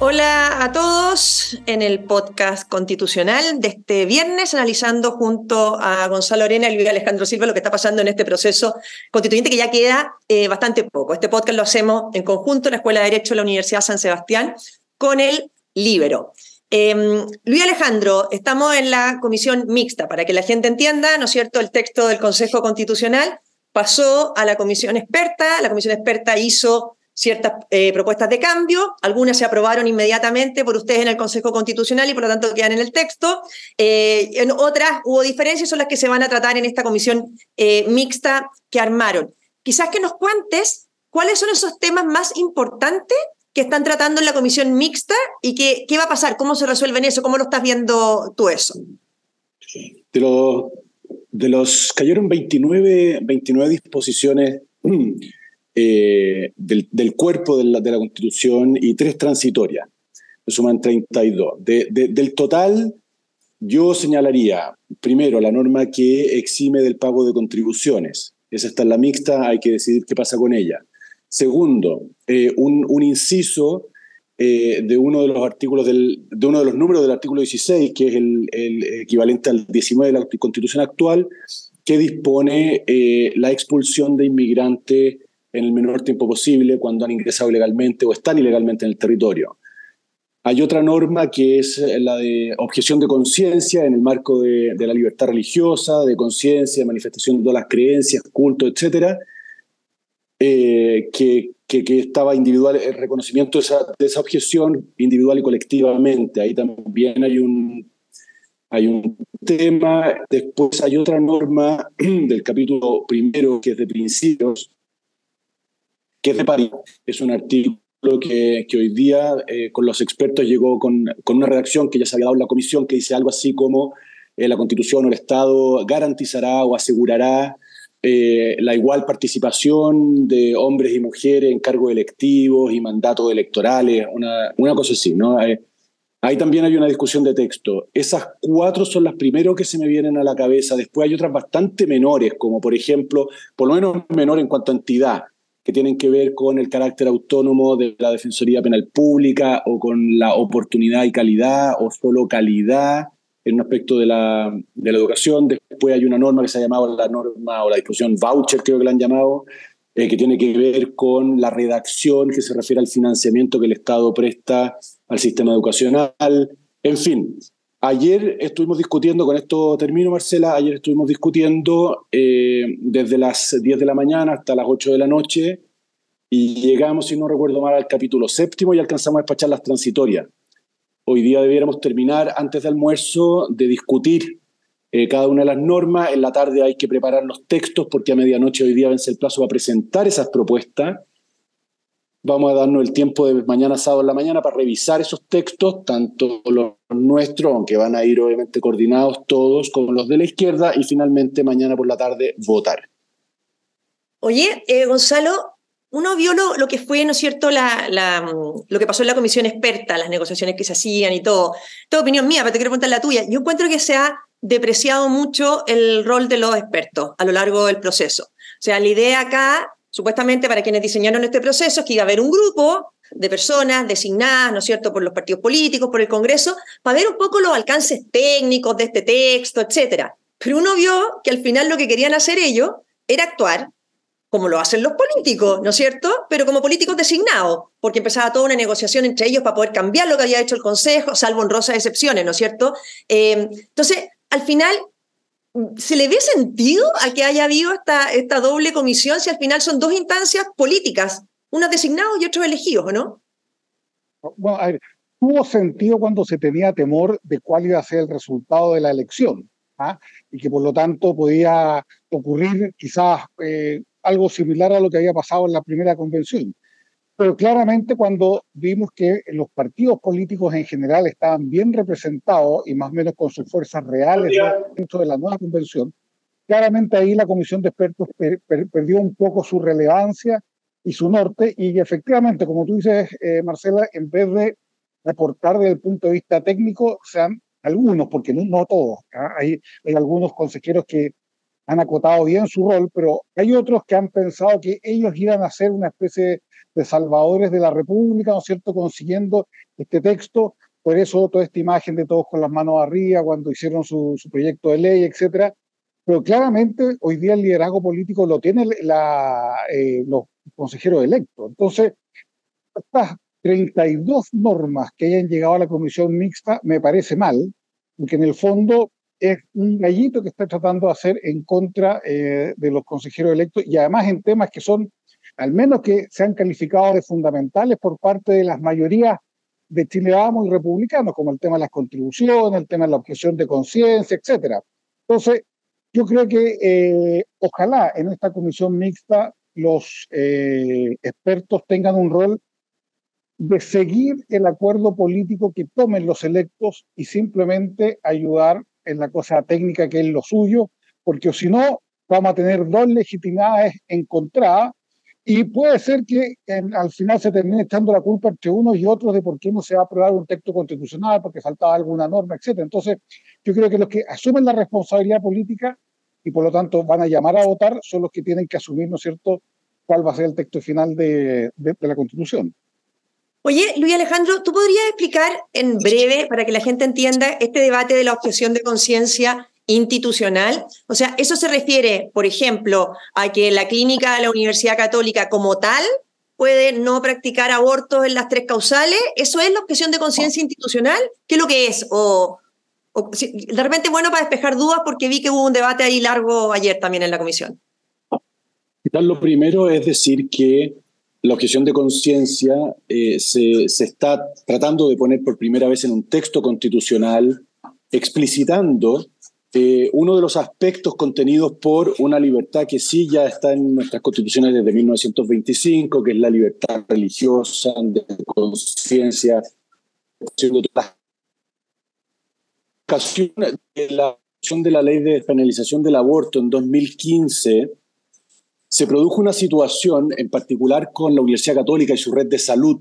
Hola a todos en el podcast constitucional de este viernes, analizando junto a Gonzalo Arena y Luis Alejandro Silva lo que está pasando en este proceso constituyente que ya queda eh, bastante poco. Este podcast lo hacemos en conjunto en la Escuela de Derecho de la Universidad San Sebastián con el Libero. Em, Luis Alejandro, estamos en la comisión mixta, para que la gente entienda, ¿no es cierto? El texto del Consejo Constitucional pasó a la comisión experta, la comisión experta hizo ciertas eh, propuestas de cambio, algunas se aprobaron inmediatamente por ustedes en el Consejo Constitucional y por lo tanto quedan en el texto, eh, en otras hubo diferencias, son las que se van a tratar en esta comisión eh, mixta que armaron. Quizás que nos cuentes cuáles son esos temas más importantes que están tratando en la comisión mixta y qué, qué va a pasar, cómo se resuelven eso, cómo lo estás viendo tú eso. De de los cayeron 29, 29 disposiciones eh, del, cuerpo de la, de la, Constitución y tres transitorias. Se suman 32. De, del total, yo señalaría, primero, la norma que exime del pago de contribuciones. Esa está en la mixta, hay que decidir qué pasa con ella. Segundo, eh, un, un, inciso eh, de uno de los artículos del, de uno de los números del artículo 16, que es el, el equivalente al 19 de la Constitución actual, que dispone la expulsión de inmigrantes en el menor tiempo posible cuando han ingresado ilegalmente o están ilegalmente en el territorio. Hay otra norma que es la de objeción de conciencia en el marco de, la libertad religiosa, de conciencia, de manifestación de todas las creencias, culto, etcétera, eh, que, que, estaba individual, el reconocimiento de esa, de esa, objeción individual y colectivamente. Ahí también hay un, hay un tema. Después hay otra norma del capítulo primero que es de principios, es París. Es un artículo que, hoy día eh, con los expertos llegó con, una redacción que ya se había dado en la comisión que dice algo así como eh, la Constitución o el Estado garantizará o asegurará eh, la igual participación de hombres y mujeres en cargos electivos y mandatos electorales, una, una cosa así, ¿no? Ahí también hay una discusión de texto. Esas cuatro son las primeras que se me vienen a la cabeza. Después hay otras bastante menores, como por ejemplo, por lo menos menor en cuanto a entidad, que tienen que ver con el carácter autónomo de la Defensoría Penal Pública o con la oportunidad y calidad o solo calidad en un aspecto de la, de la educación. Después hay una norma que se ha llamado la norma o la discusión voucher, creo que la han llamado, eh, que tiene que ver con la redacción que se refiere al financiamiento que el Estado presta al sistema educacional. En fin, Ayer estuvimos discutiendo, con esto termino Marcela, ayer estuvimos discutiendo eh, desde las 10 de la mañana hasta las 8 de la noche y llegamos, si no recuerdo mal, al capítulo séptimo y alcanzamos a despachar las transitorias. Hoy día debiéramos terminar antes de almuerzo de discutir eh, cada una de las normas. En la tarde hay que preparar los textos porque a medianoche hoy día vence el plazo para presentar esas propuestas Vamos a darnos el tiempo de mañana sábado en la mañana para revisar esos textos, tanto los nuestros, aunque van a ir obviamente coordinados todos, como los de la izquierda, y finalmente mañana por la tarde votar. Oye, eh, Gonzalo, uno vio lo, que fue, ¿no es cierto?, la, lo que pasó en la comisión experta, las negociaciones que se hacían y todo. Toda opinión mía, pero te quiero preguntar la tuya. Yo encuentro que se ha depreciado mucho el rol de los expertos a lo largo del proceso. O sea, la idea acá Supuestamente para quienes diseñaron este proceso es que iba a haber un grupo de personas designadas, ¿no es cierto?, por los partidos políticos, por el Congreso, para ver un poco los alcances técnicos de este texto, etcétera. Pero uno vio que al final lo que querían hacer ellos era actuar como lo hacen los políticos, ¿no es cierto? Pero como políticos designados, porque empezaba toda una negociación entre ellos para poder cambiar lo que había hecho el Consejo, salvo honrosas excepciones, ¿no es cierto? Eh, entonces, al final, ¿Se le ve sentido a que haya habido esta, esta doble comisión si al final son dos instancias políticas, unos designados y otros elegidos, ¿o no? Bueno, a ver, tuvo sentido cuando se tenía temor de cuál iba a ser el resultado de la elección ¿ah? y que por lo tanto podía ocurrir quizás eh, algo similar a lo que había pasado en la primera convención. Pero claramente cuando vimos que los partidos políticos en general estaban bien representados y más o menos con sus fuerzas reales dentro de la nueva convención, claramente ahí la comisión de expertos perdió un poco su relevancia y su norte y efectivamente, como tú dices, eh, Marcela, en vez de reportar desde el punto de vista técnico, sean algunos, porque no, todos, ¿ah? hay, hay algunos consejeros que han acotado bien su rol, pero hay otros que han pensado que ellos iban a ser una especie de salvadores de la República, ¿no es cierto?, consiguiendo este texto. Por eso toda esta imagen de todos con las manos arriba cuando hicieron su, proyecto de ley, etcétera. Pero claramente hoy día el liderazgo político lo tienen eh, los consejeros electos. Entonces, estas 32 normas que hayan llegado a la comisión mixta me parece mal, porque en el fondo es un gallito que está tratando de hacer en contra eh, de los consejeros electos y además en temas que son, al menos que se han calificado de fundamentales por parte de las mayorías de Chile Vamos y republicanos, como el tema de las contribuciones, el tema de la objeción de conciencia, etcétera. Entonces, yo creo que eh, ojalá en esta comisión mixta los eh, expertos tengan un rol de seguir el acuerdo político que tomen los electos y simplemente ayudar en la cosa técnica que es lo suyo, porque si no, vamos a tener dos legitimidades encontradas y puede ser que al final se termine echando la culpa entre unos y otros de por qué no se va a aprobar un texto constitucional, porque faltaba alguna norma, etc. Entonces, yo creo que los que asumen la responsabilidad política y por lo tanto van a llamar a votar son los que tienen que asumir, ¿no es cierto?, cuál va a ser el texto final de, de la Constitución. Oye, Luis Alejandro, ¿tú podrías explicar en breve, para que la gente entienda, este debate de la objeción de conciencia institucional? O sea, ¿eso se refiere, por ejemplo, a que la clínica de la Universidad Católica como tal puede no practicar abortos en las tres causales? ¿Eso es la objeción de conciencia institucional? ¿Qué es lo que es? O, de repente, bueno, para despejar dudas, porque vi que hubo un debate ahí largo ayer también en la comisión. Lo primero es decir que la objeción de conciencia eh, se, está tratando de poner por primera vez en un texto constitucional explicitando eh, uno de los aspectos contenidos por una libertad que sí ya está en nuestras constituciones desde 1925, que es la libertad religiosa, de conciencia. La acción de la ley de penalización del aborto en 2015 se produjo una situación, en particular con la Universidad Católica y su red de salud,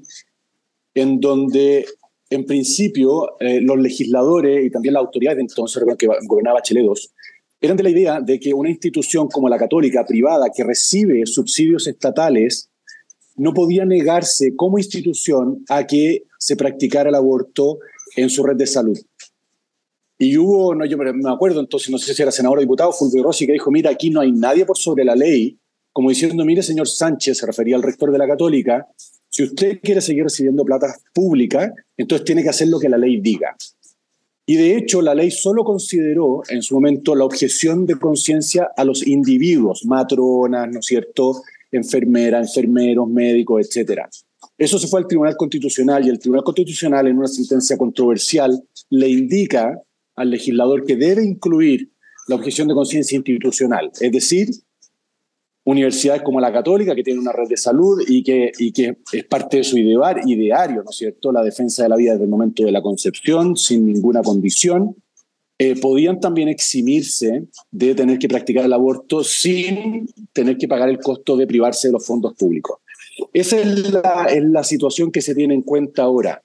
en donde, en principio, eh, los legisladores y también las autoridades de entonces, que gobernaba Chile II, eran de la idea de que una institución como la católica privada que recibe subsidios estatales no podía negarse como institución a que se practicara el aborto en su red de salud. Y hubo, no, yo me acuerdo entonces, no sé si era senador o diputado, Fulvio Rossi, que dijo, mira, aquí no hay nadie por sobre la ley como diciendo, mire, señor Sánchez, se refería al rector de la Católica, si usted quiere seguir recibiendo plata pública, entonces tiene que hacer lo que la ley diga. Y de hecho, la ley solo consideró en su momento la objeción de conciencia a los individuos, matronas, ¿no es cierto?, enfermeras, enfermeros, médicos, etc. Eso se fue al Tribunal Constitucional y el Tribunal Constitucional, en una sentencia controversial, le indica al legislador que debe incluir la objeción de conciencia institucional, es decir, universidades como la Católica, que tiene una red de salud y que, es parte de su ideario, ¿no es cierto?, la defensa de la vida desde el momento de la concepción, sin ninguna condición, eh, podían también eximirse de tener que practicar el aborto sin tener que pagar el costo de privarse de los fondos públicos. Esa es la, es la situación que se tiene en cuenta ahora.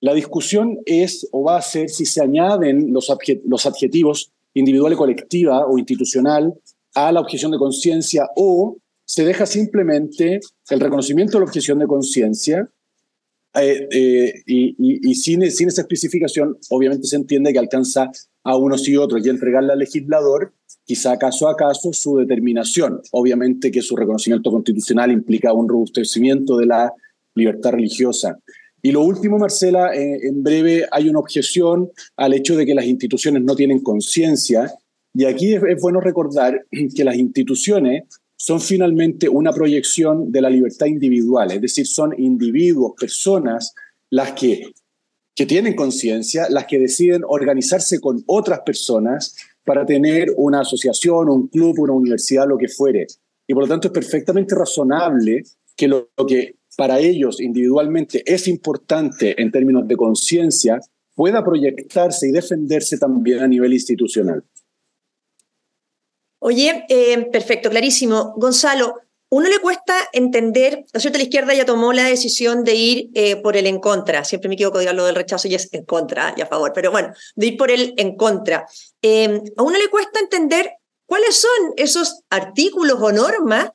La discusión es o va a ser si se añaden los, los adjetivos individual y colectiva o institucional a la objeción de conciencia o se deja simplemente el reconocimiento de la objeción de conciencia eh, eh, y, sin, esa especificación, obviamente se entiende que alcanza a unos y otros y entregarle al legislador, quizá caso a caso, su determinación. Obviamente que su reconocimiento constitucional implica un robustecimiento de la libertad religiosa. Y lo último, Marcela, eh, en breve hay una objeción al hecho de que las instituciones no tienen conciencia y aquí es, bueno recordar que las instituciones son finalmente una proyección de la libertad individual, es decir, son individuos, personas, las que, que tienen conciencia, las que deciden organizarse con otras personas para tener una asociación, un club, una universidad, lo que fuere. Y por lo tanto es perfectamente razonable que lo, lo que para ellos individualmente es importante en términos de conciencia pueda proyectarse y defenderse también a nivel institucional. Oye, eh, perfecto, clarísimo. Gonzalo, uno le cuesta entender, ¿no es cierto? La izquierda ya tomó la decisión de ir eh, por el en contra. Siempre me equivoco de lo del rechazo y es en contra y a favor, pero bueno, de ir por el en contra. Eh, a uno le cuesta entender ¿cuáles son esos artículos o normas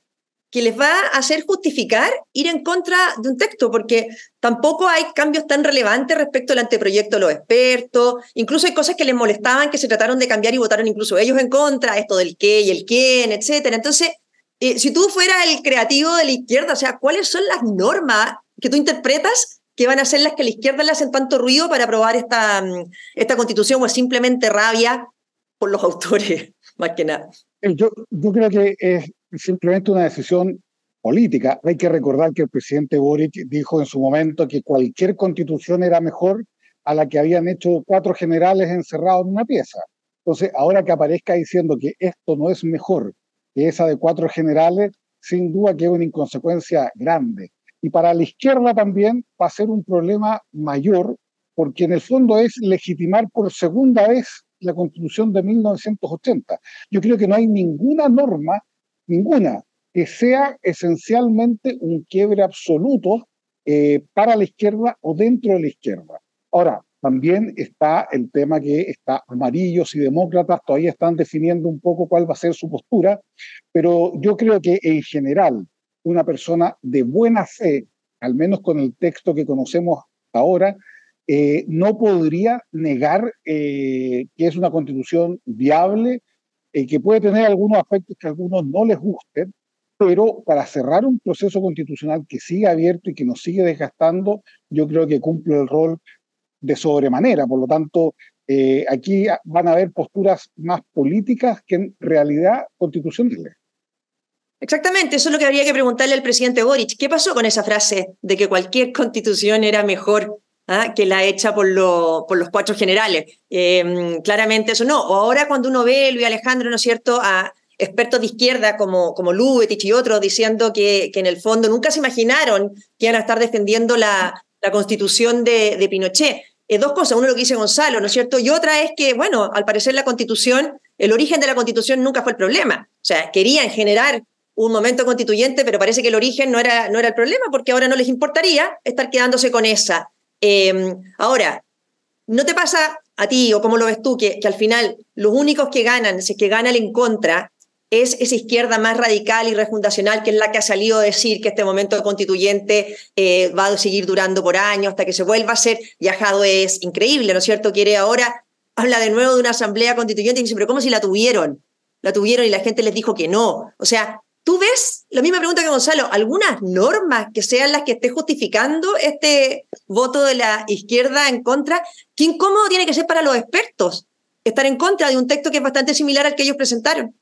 que les va a hacer justificar ir en contra de un texto, porque tampoco hay cambios tan relevantes respecto al anteproyecto de los expertos, incluso hay cosas que les molestaban que se trataron de cambiar y votaron incluso ellos en contra, esto del qué y el quién, etcétera. Entonces, eh, si tú fueras el creativo de la izquierda, o sea, ¿cuáles son las normas que tú interpretas que van a ser las que la izquierda le hacen tanto ruido para aprobar esta, mm, esta constitución o es simplemente rabia por los autores, más que nada? Eh, yo, yo creo que es simplemente una decisión política. Hay que recordar que el presidente Boric dijo en su momento que cualquier constitución era mejor a la que habían hecho cuatro generales encerrados en una pieza. Entonces, ahora que aparezca diciendo que esto no es mejor que esa de cuatro generales, sin duda que es una inconsecuencia grande. Y para la izquierda también va a ser un problema mayor, porque en el fondo es legitimar por segunda vez la constitución de 1980. Yo creo que no hay ninguna norma ninguna que sea esencialmente un quiebre absoluto eh, para la izquierda o dentro de la izquierda. Ahora, también está el tema que está amarillos y demócratas todavía están definiendo un poco cuál va a ser su postura, pero yo creo que en general una persona de buena fe, al menos con el texto que conocemos ahora, eh, no podría negar eh, que es una constitución viable, eh, que puede tener algunos aspectos que a algunos no les gusten, pero para cerrar un proceso constitucional que sigue abierto y que nos sigue desgastando, yo creo que cumple el rol de sobremanera. Por lo tanto, eh, aquí van a haber posturas más políticas que en realidad constitucionales. Exactamente, eso es lo que habría que preguntarle al presidente Boric. ¿Qué pasó con esa frase de que cualquier constitución era mejor ¿ah? que la hecha por, por los cuatro generales. Em, claramente eso no. Ahora cuando uno ve, Luis Alejandro, ¿no es cierto?, a expertos de izquierda como, como Lubetich y otros diciendo que, que en el fondo nunca se imaginaron que iban a estar defendiendo la, la constitución de, de Pinochet. Eh, dos cosas, uno lo que dice Gonzalo, ¿no es cierto? Y otra es que, bueno, al parecer la constitución, el origen de la constitución nunca fue el problema. O sea, querían generar un momento constituyente, pero parece que el origen no era, no era el problema, porque ahora no les importaría estar quedándose con esa. Em, ahora, ¿no te pasa a ti o cómo lo ves tú que, al final los únicos que ganan, si es que gana el en contra, es esa izquierda más radical y refundacional que es la que ha salido a decir que este momento constituyente eh, va a seguir durando por años hasta que se vuelva a ser viajado es increíble, ¿no es cierto? Quiere ahora, habla de nuevo de una asamblea constituyente y dice, pero ¿cómo si la tuvieron? La tuvieron y la gente les dijo que no. O sea, ¿Tú ves, la misma pregunta que Gonzalo, algunas normas que sean las que esté justificando este voto de la izquierda en contra? ¿Qué incómodo tiene que ser para los expertos estar en contra de un texto que es bastante similar al que ellos presentaron?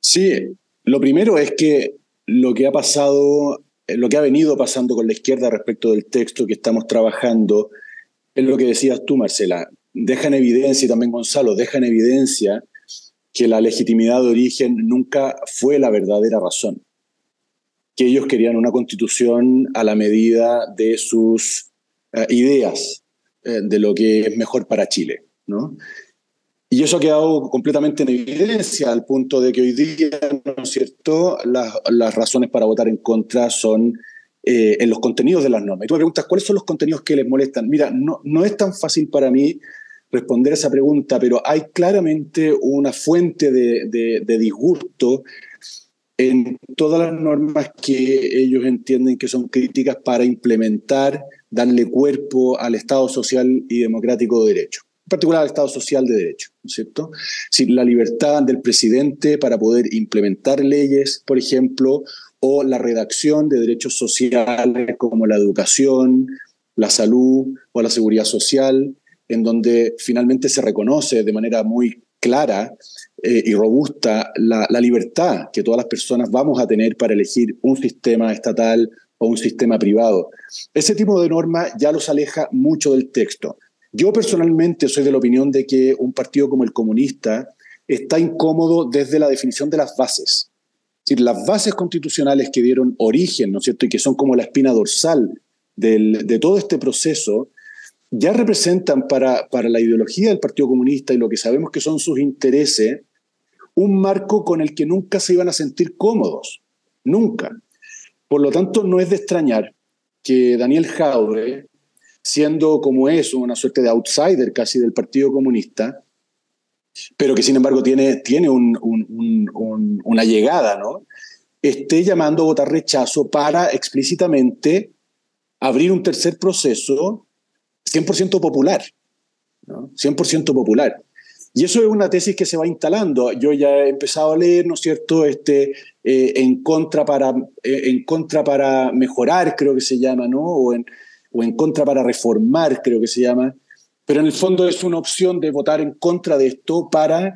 Sí, lo primero es que lo que ha pasado, lo que ha venido pasando con la izquierda respecto del texto que estamos trabajando, es lo que decías tú, Marcela. Deja en evidencia, y también Gonzalo, deja en evidencia que la legitimidad de origen nunca fue la verdadera razón, que ellos querían una constitución a la medida de sus eh, ideas eh, de lo que es mejor para Chile. ¿no? Y eso ha quedado completamente en evidencia al punto de que hoy día, ¿no es cierto?, las, razones para votar en contra son eh, en los contenidos de las normas. Y tú me preguntas, ¿cuáles son los contenidos que les molestan? Mira, no es tan fácil para mí responder esa pregunta, pero hay claramente una fuente de, disgusto en todas las normas que ellos entienden que son críticas para implementar, darle cuerpo al Estado social y democrático de derecho, en particular al Estado social de derecho, ¿no es cierto? Si la libertad del presidente para poder implementar leyes, por ejemplo, o la redacción de derechos sociales como la educación, la salud o la seguridad social, en donde finalmente se reconoce de manera muy clara eh, y robusta la, libertad que todas las personas vamos a tener para elegir un sistema estatal o un sistema privado. Ese tipo de norma ya los aleja mucho del texto. Yo personalmente soy de la opinión de que un partido como el comunista está incómodo desde la definición de las bases. Es decir, las bases constitucionales que dieron origen, ¿no es cierto?, y que son como la espina dorsal de todo este proceso, ya representan para, para la ideología del Partido Comunista y lo que sabemos que son sus intereses, un marco con el que nunca se iban a sentir cómodos, nunca. Por lo tanto, no es de extrañar que Daniel Jaude, siendo como es una suerte de outsider casi del Partido Comunista, pero que sin embargo tiene, tiene una llegada, ¿no? esté llamando a votar rechazo para explícitamente abrir un tercer proceso 100% popular, ¿no? 100% popular. Y eso es una tesis que se va instalando. Yo ya he empezado a leer, ¿no es cierto?, este, eh, en, contra para, eh, en contra para mejorar, creo que se llama, ¿no? O en, o en contra para reformar, creo que se llama. Pero en el fondo es una opción de votar en contra de esto para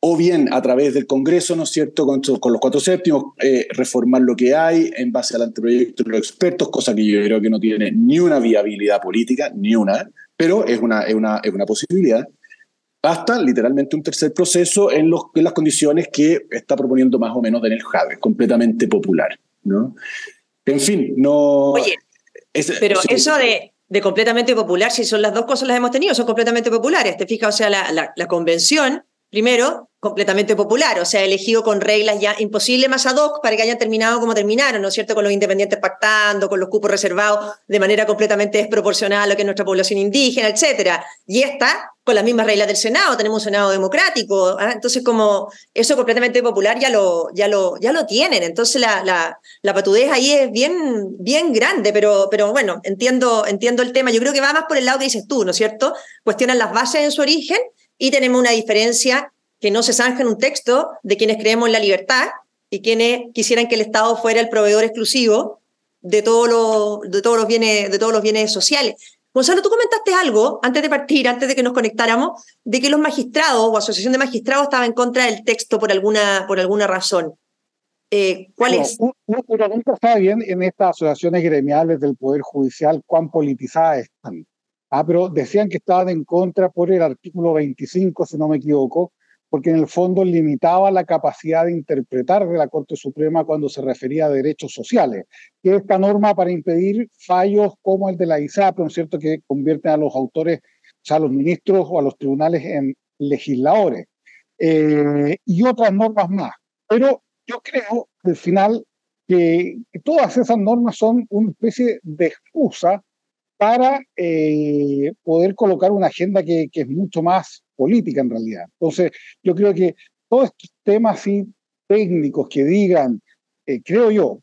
o bien a través del Congreso, ¿no es cierto?, con, los cuatro séptimos, eh, reformar lo que hay en base al anteproyecto de los expertos, cosa que yo creo que no tiene ni una viabilidad política, ni una, pero es una, es una, es una posibilidad, hasta literalmente un tercer proceso en, los, en las condiciones que está proponiendo más o menos Daniel Jave, completamente popular, ¿no? En fin, no... Oye, pero eso de, de, completamente popular, si son las dos cosas las hemos tenido, son completamente populares, te fijas, o sea, la, la, la convención Primero, completamente popular, o sea, elegido con reglas ya imposibles más ad hoc para que hayan terminado como terminaron, ¿no es cierto? Con los independientes pactando, con los cupos reservados de manera completamente desproporcionada a lo que es nuestra población indígena, etcétera. Y esta, con las mismas reglas del Senado, tenemos un Senado democrático, ¿ah? entonces como eso completamente popular ya lo, ya lo, ya lo tienen, entonces la, la, la patudez ahí es bien, bien grande, pero, pero bueno, entiendo, entiendo el tema, yo creo que va más por el lado que dices tú, ¿no es cierto? Cuestionan las bases en su origen y tenemos una diferencia que no se zanja en un texto de quienes creemos en la libertad y quienes quisieran que el Estado fuera el proveedor exclusivo de, todo lo, de, todos, los bienes, de todos los bienes sociales. Gonzalo, tú comentaste algo antes de partir, antes de que nos conectáramos, de que los magistrados o asociación de magistrados estaba en contra del texto por alguna, por alguna razón. Eh, ¿Cuál es? Uno, nunca sabe bien en estas asociaciones gremiales del Poder Judicial cuán politizadas están. Ah, pero decían que estaban en contra por el artículo 25, si no me equivoco, porque en el fondo limitaba la capacidad de interpretar de la Corte Suprema cuando se refería a derechos sociales, que esta norma para impedir fallos como el de la ISAP, ¿no es cierto?, que convierten a los autores, o sea, a los ministros o a los tribunales en legisladores, eh, y otras normas más. Pero yo creo, al final, que todas esas normas son una especie de excusa para eh, poder colocar una agenda que, es mucho más política en realidad. Entonces, yo creo que todos estos temas técnicos que digan, eh, creo yo,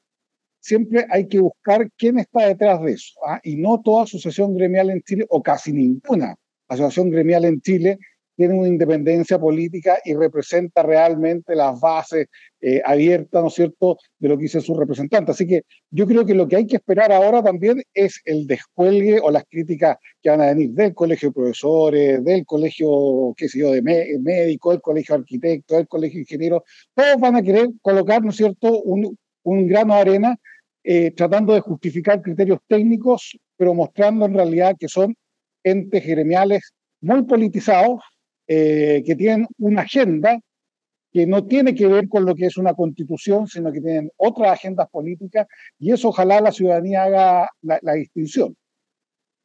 siempre hay que buscar quién está detrás de eso. ¿ah? Y no toda asociación gremial en Chile, o casi ninguna asociación gremial en Chile, tiene una independencia política y representa realmente las bases eh, abiertas, ¿no es cierto?, de lo que dice su representante. Así que yo creo que lo que hay que esperar ahora también es el descuelgue o las críticas que van a venir del colegio de profesores, del colegio, qué sé yo, de médico, del colegio de arquitectos, del colegio de ingenieros. Todos van a querer colocar, ¿no es cierto?, un, un grano de arena eh, tratando de justificar criterios técnicos, pero mostrando en realidad que son entes gremiales muy politizados, eh, que tienen una agenda que no tiene que ver con lo que es una constitución, sino que tienen otras agendas políticas y eso ojalá la ciudadanía haga la, distinción.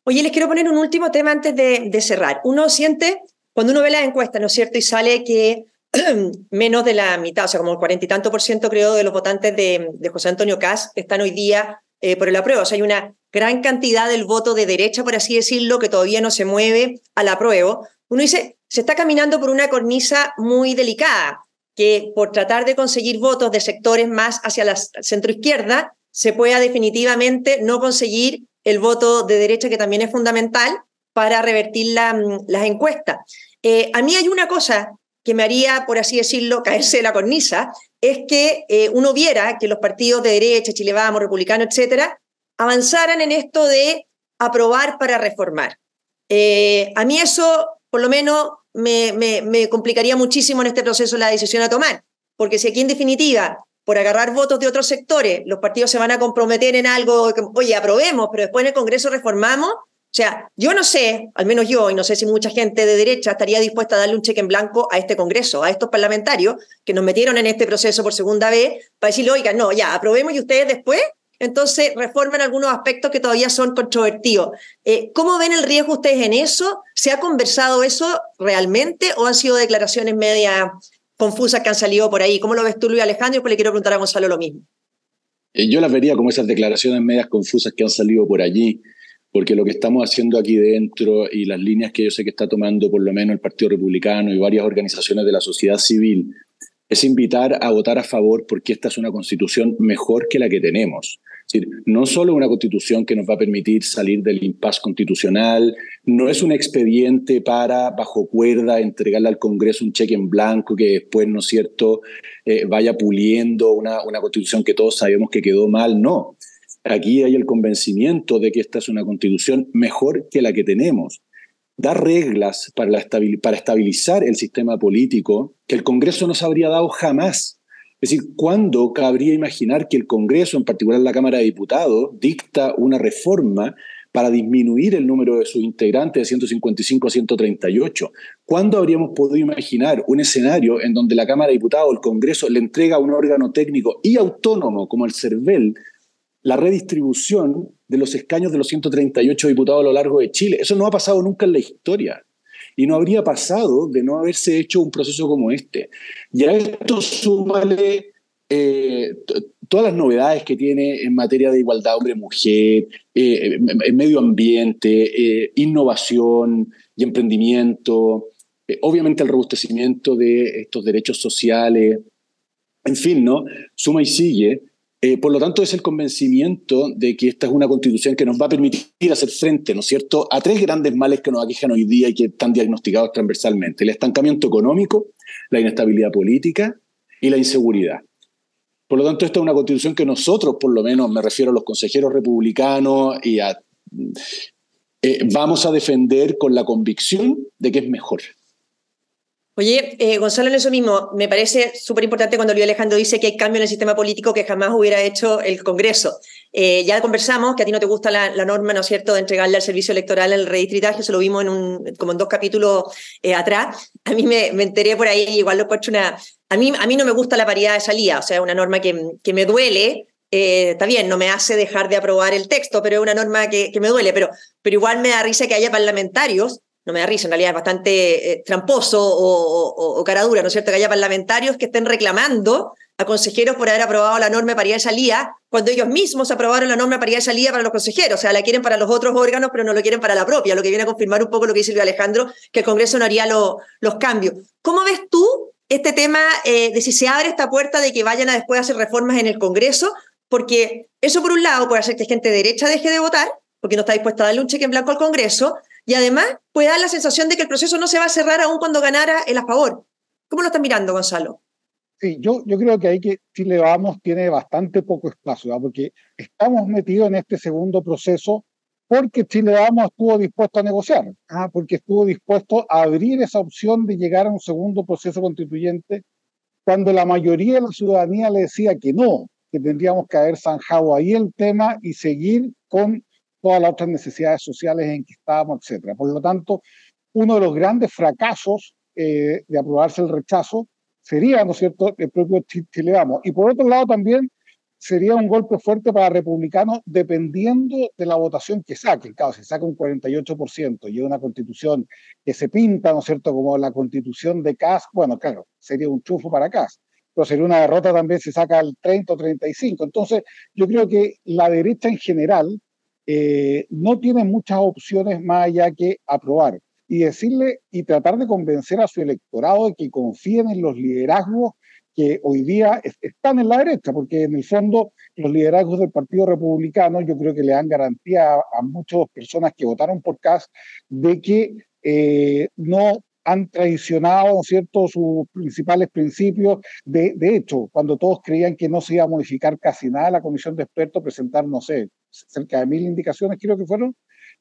Oye, les quiero poner un último tema antes de, cerrar. Uno siente, cuando uno ve las encuestas, ¿no es cierto? Y sale que menos de la mitad, o sea, como el cuarenta y tanto por ciento creo de los votantes de, José Antonio Caz están hoy día eh, por el apruebo. O sea, hay una gran cantidad del voto de derecha, por así decirlo, que todavía no se mueve al apruebo. Uno dice, se está caminando por una cornisa muy delicada, que por tratar de conseguir votos de sectores más hacia la centroizquierda, se pueda definitivamente no conseguir el voto de derecha, que también es fundamental para revertir mm, las encuestas. Eh, a mí hay una cosa que me haría, por así decirlo, caerse de la cornisa, es que eh, uno viera que los partidos de derecha, Chile Vamos, Republicano, etcétera, avanzaran en esto de aprobar para reformar. Eh, a mí eso, por lo menos, me, complicaría muchísimo en este proceso la decisión a tomar, porque si aquí en definitiva, por agarrar votos de otros sectores, los partidos se van a comprometer en algo, que, oye, aprobemos, pero después en el Congreso reformamos, o sea, yo no sé, al menos yo, y no sé si mucha gente de derecha estaría dispuesta a darle un cheque en blanco a este Congreso, a estos parlamentarios que nos metieron en este proceso por segunda vez, para decirle, oiga, no, ya, aprobemos y ustedes después entonces reforman algunos aspectos que todavía son controvertidos. Eh, ¿Cómo ven el riesgo ustedes en eso? ¿Se ha conversado eso realmente o han sido declaraciones media confusas que han salido por ahí? ¿Cómo lo ves tú, Luis Alejandro? pues le quiero preguntar a Gonzalo lo mismo. Eh, yo las vería como esas declaraciones medias confusas que han salido por allí, porque lo que estamos haciendo aquí dentro y las líneas que yo sé que está tomando por lo menos el Partido Republicano y varias organizaciones de la sociedad civil es invitar a votar a favor porque esta es una constitución mejor que la que tenemos. Es decir, no solo una constitución que nos va a permitir salir del impasse constitucional, no es un expediente para, bajo cuerda, entregarle al Congreso un cheque en blanco que después, ¿no es cierto?, eh, vaya puliendo una, una constitución que todos sabemos que quedó mal. No, aquí hay el convencimiento de que esta es una constitución mejor que la que tenemos dar reglas para, para estabilizar el sistema político que el Congreso no se habría dado jamás. Es decir, ¿cuándo cabría imaginar que el Congreso, en particular la Cámara de Diputados, dicta una reforma para disminuir el número de sus integrantes de 155 a 138? ¿Cuándo habríamos podido imaginar un escenario en donde la Cámara de Diputados el Congreso le entrega a un órgano técnico y autónomo como el CERVEL la redistribución de los escaños de los 138 diputados a lo largo de Chile. Eso no ha pasado nunca en la historia. Y no habría pasado de no haberse hecho un proceso como este. Y a esto súmale eh, todas las novedades que tiene en materia de igualdad hombre-mujer, eh, en medio ambiente, eh, innovación y emprendimiento, obviamente el robustecimiento de estos derechos sociales, en fin, ¿no? Suma y sigue. Eh, por lo tanto, es el convencimiento de que esta es una constitución que nos va a permitir hacer frente, ¿no es cierto?, a tres grandes males que nos aquejan hoy día y que están diagnosticados transversalmente. El estancamiento económico, la inestabilidad política y la inseguridad. Por lo tanto, esta es una constitución que nosotros, por lo menos me refiero a los consejeros republicanos y a... Eh, vamos a defender con la convicción de que es mejor. Oye, eh, Gonzalo, en eso mismo, me parece súper importante cuando Luis Alejandro dice que hay cambio en el sistema político que jamás hubiera hecho el Congreso. Eh, ya conversamos que a ti no te gusta la, norma, ¿no es cierto?, de entregarle al servicio electoral el redistritaje, eso lo vimos en un, como en dos capítulos eh, atrás. A mí me, enteré por ahí, igual lo he puesto una... A mí, a mí no me gusta la paridad de salida, o sea, una norma que, que me duele, está bien, no me hace dejar de aprobar el texto, pero es una norma que, que, me duele, pero, pero igual me da risa que haya parlamentarios no me da risa, en realidad es bastante eh, tramposo o, cara dura, ¿no es cierto?, que haya parlamentarios que estén reclamando a consejeros por haber aprobado la norma de paridad de salida, cuando ellos mismos aprobaron la norma de paridad de salida para los consejeros, o sea, la quieren para los otros órganos, pero no lo quieren para la propia, lo que viene a confirmar un poco lo que dice Luis Alejandro, que el Congreso no haría los cambios. ¿Cómo ves tú este tema eh, de si se abre esta puerta de que vayan a después hacer reformas en el Congreso? Porque eso, por un lado, puede hacer que gente derecha deje de votar, porque no está dispuesta a darle un cheque en blanco al Congreso, y además puede dar la sensación de que el proceso no se va a cerrar aún cuando ganara el a favor. ¿Cómo lo están mirando, Gonzalo? Sí, yo, yo creo que ahí que Chile Vamos tiene bastante poco espacio, porque estamos metidos en este segundo proceso porque Chile Vamos estuvo dispuesto a negociar, ¿ah? porque estuvo dispuesto a abrir esa opción de llegar a un segundo proceso constituyente cuando la mayoría de la ciudadanía le decía que no, que tendríamos que haber zanjado ahí el tema y seguir con todas las otras necesidades sociales en que estábamos, etcétera. Por lo tanto, uno de los grandes fracasos eh, de aprobarse el rechazo sería, ¿no es cierto?, el propio Chile Vamos. Y por otro lado también sería un golpe fuerte para republicanos dependiendo de la votación que saquen. Claro, si saca un 48% y una constitución que se pinta, ¿no es cierto?, como la constitución de Cas, bueno, claro, sería un chufo para Cas. Pero sería una derrota también si saca el 30 o 35. Entonces, yo creo que la derecha en general eh, no tiene muchas opciones más allá que aprobar y decirle y tratar de convencer a su electorado de que confíen en los liderazgos que hoy día están en la derecha, porque en el fondo los liderazgos del Partido Republicano yo creo que le dan garantía a, muchas personas que votaron por Kass de que eh, no han traicionado ¿cierto? sus principales principios. De, de, hecho, cuando todos creían que no se iba a modificar casi nada, la comisión de expertos presentaron, no sé, cerca de mil indicaciones, creo que fueron.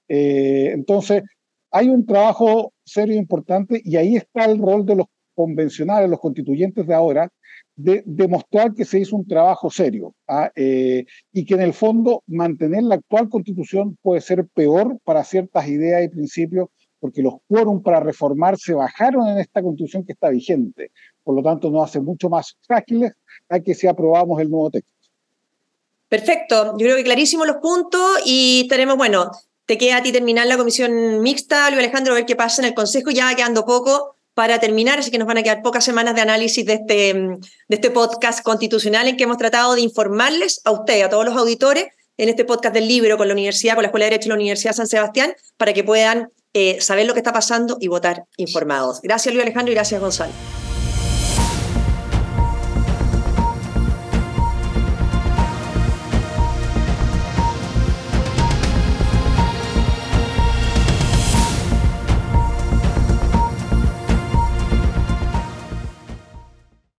Eh, entonces, hay un trabajo serio e importante y ahí está el rol de los convencionales, los constituyentes de ahora, de demostrar que se hizo un trabajo serio ¿ah? eh, y que en el fondo mantener la actual constitución puede ser peor para ciertas ideas y principios porque los quórum para reformar se bajaron en esta constitución que está vigente. Por lo tanto, nos hace mucho más frágiles a que si aprobamos el nuevo texto. Perfecto, yo creo que clarísimos los puntos y tenemos, bueno, te queda a ti terminar la comisión mixta, Luis Alejandro, a ver qué pasa en el Consejo, ya quedando poco para terminar, así que nos van a quedar pocas semanas de análisis de este, de este podcast constitucional en que hemos tratado de informarles a ustedes, a todos los auditores, en este podcast del libro con la universidad, con la Escuela de Derecho de la Universidad San Sebastián, para que puedan eh, saber lo que está pasando y votar informados. Gracias Luis Alejandro y gracias Gonzalo.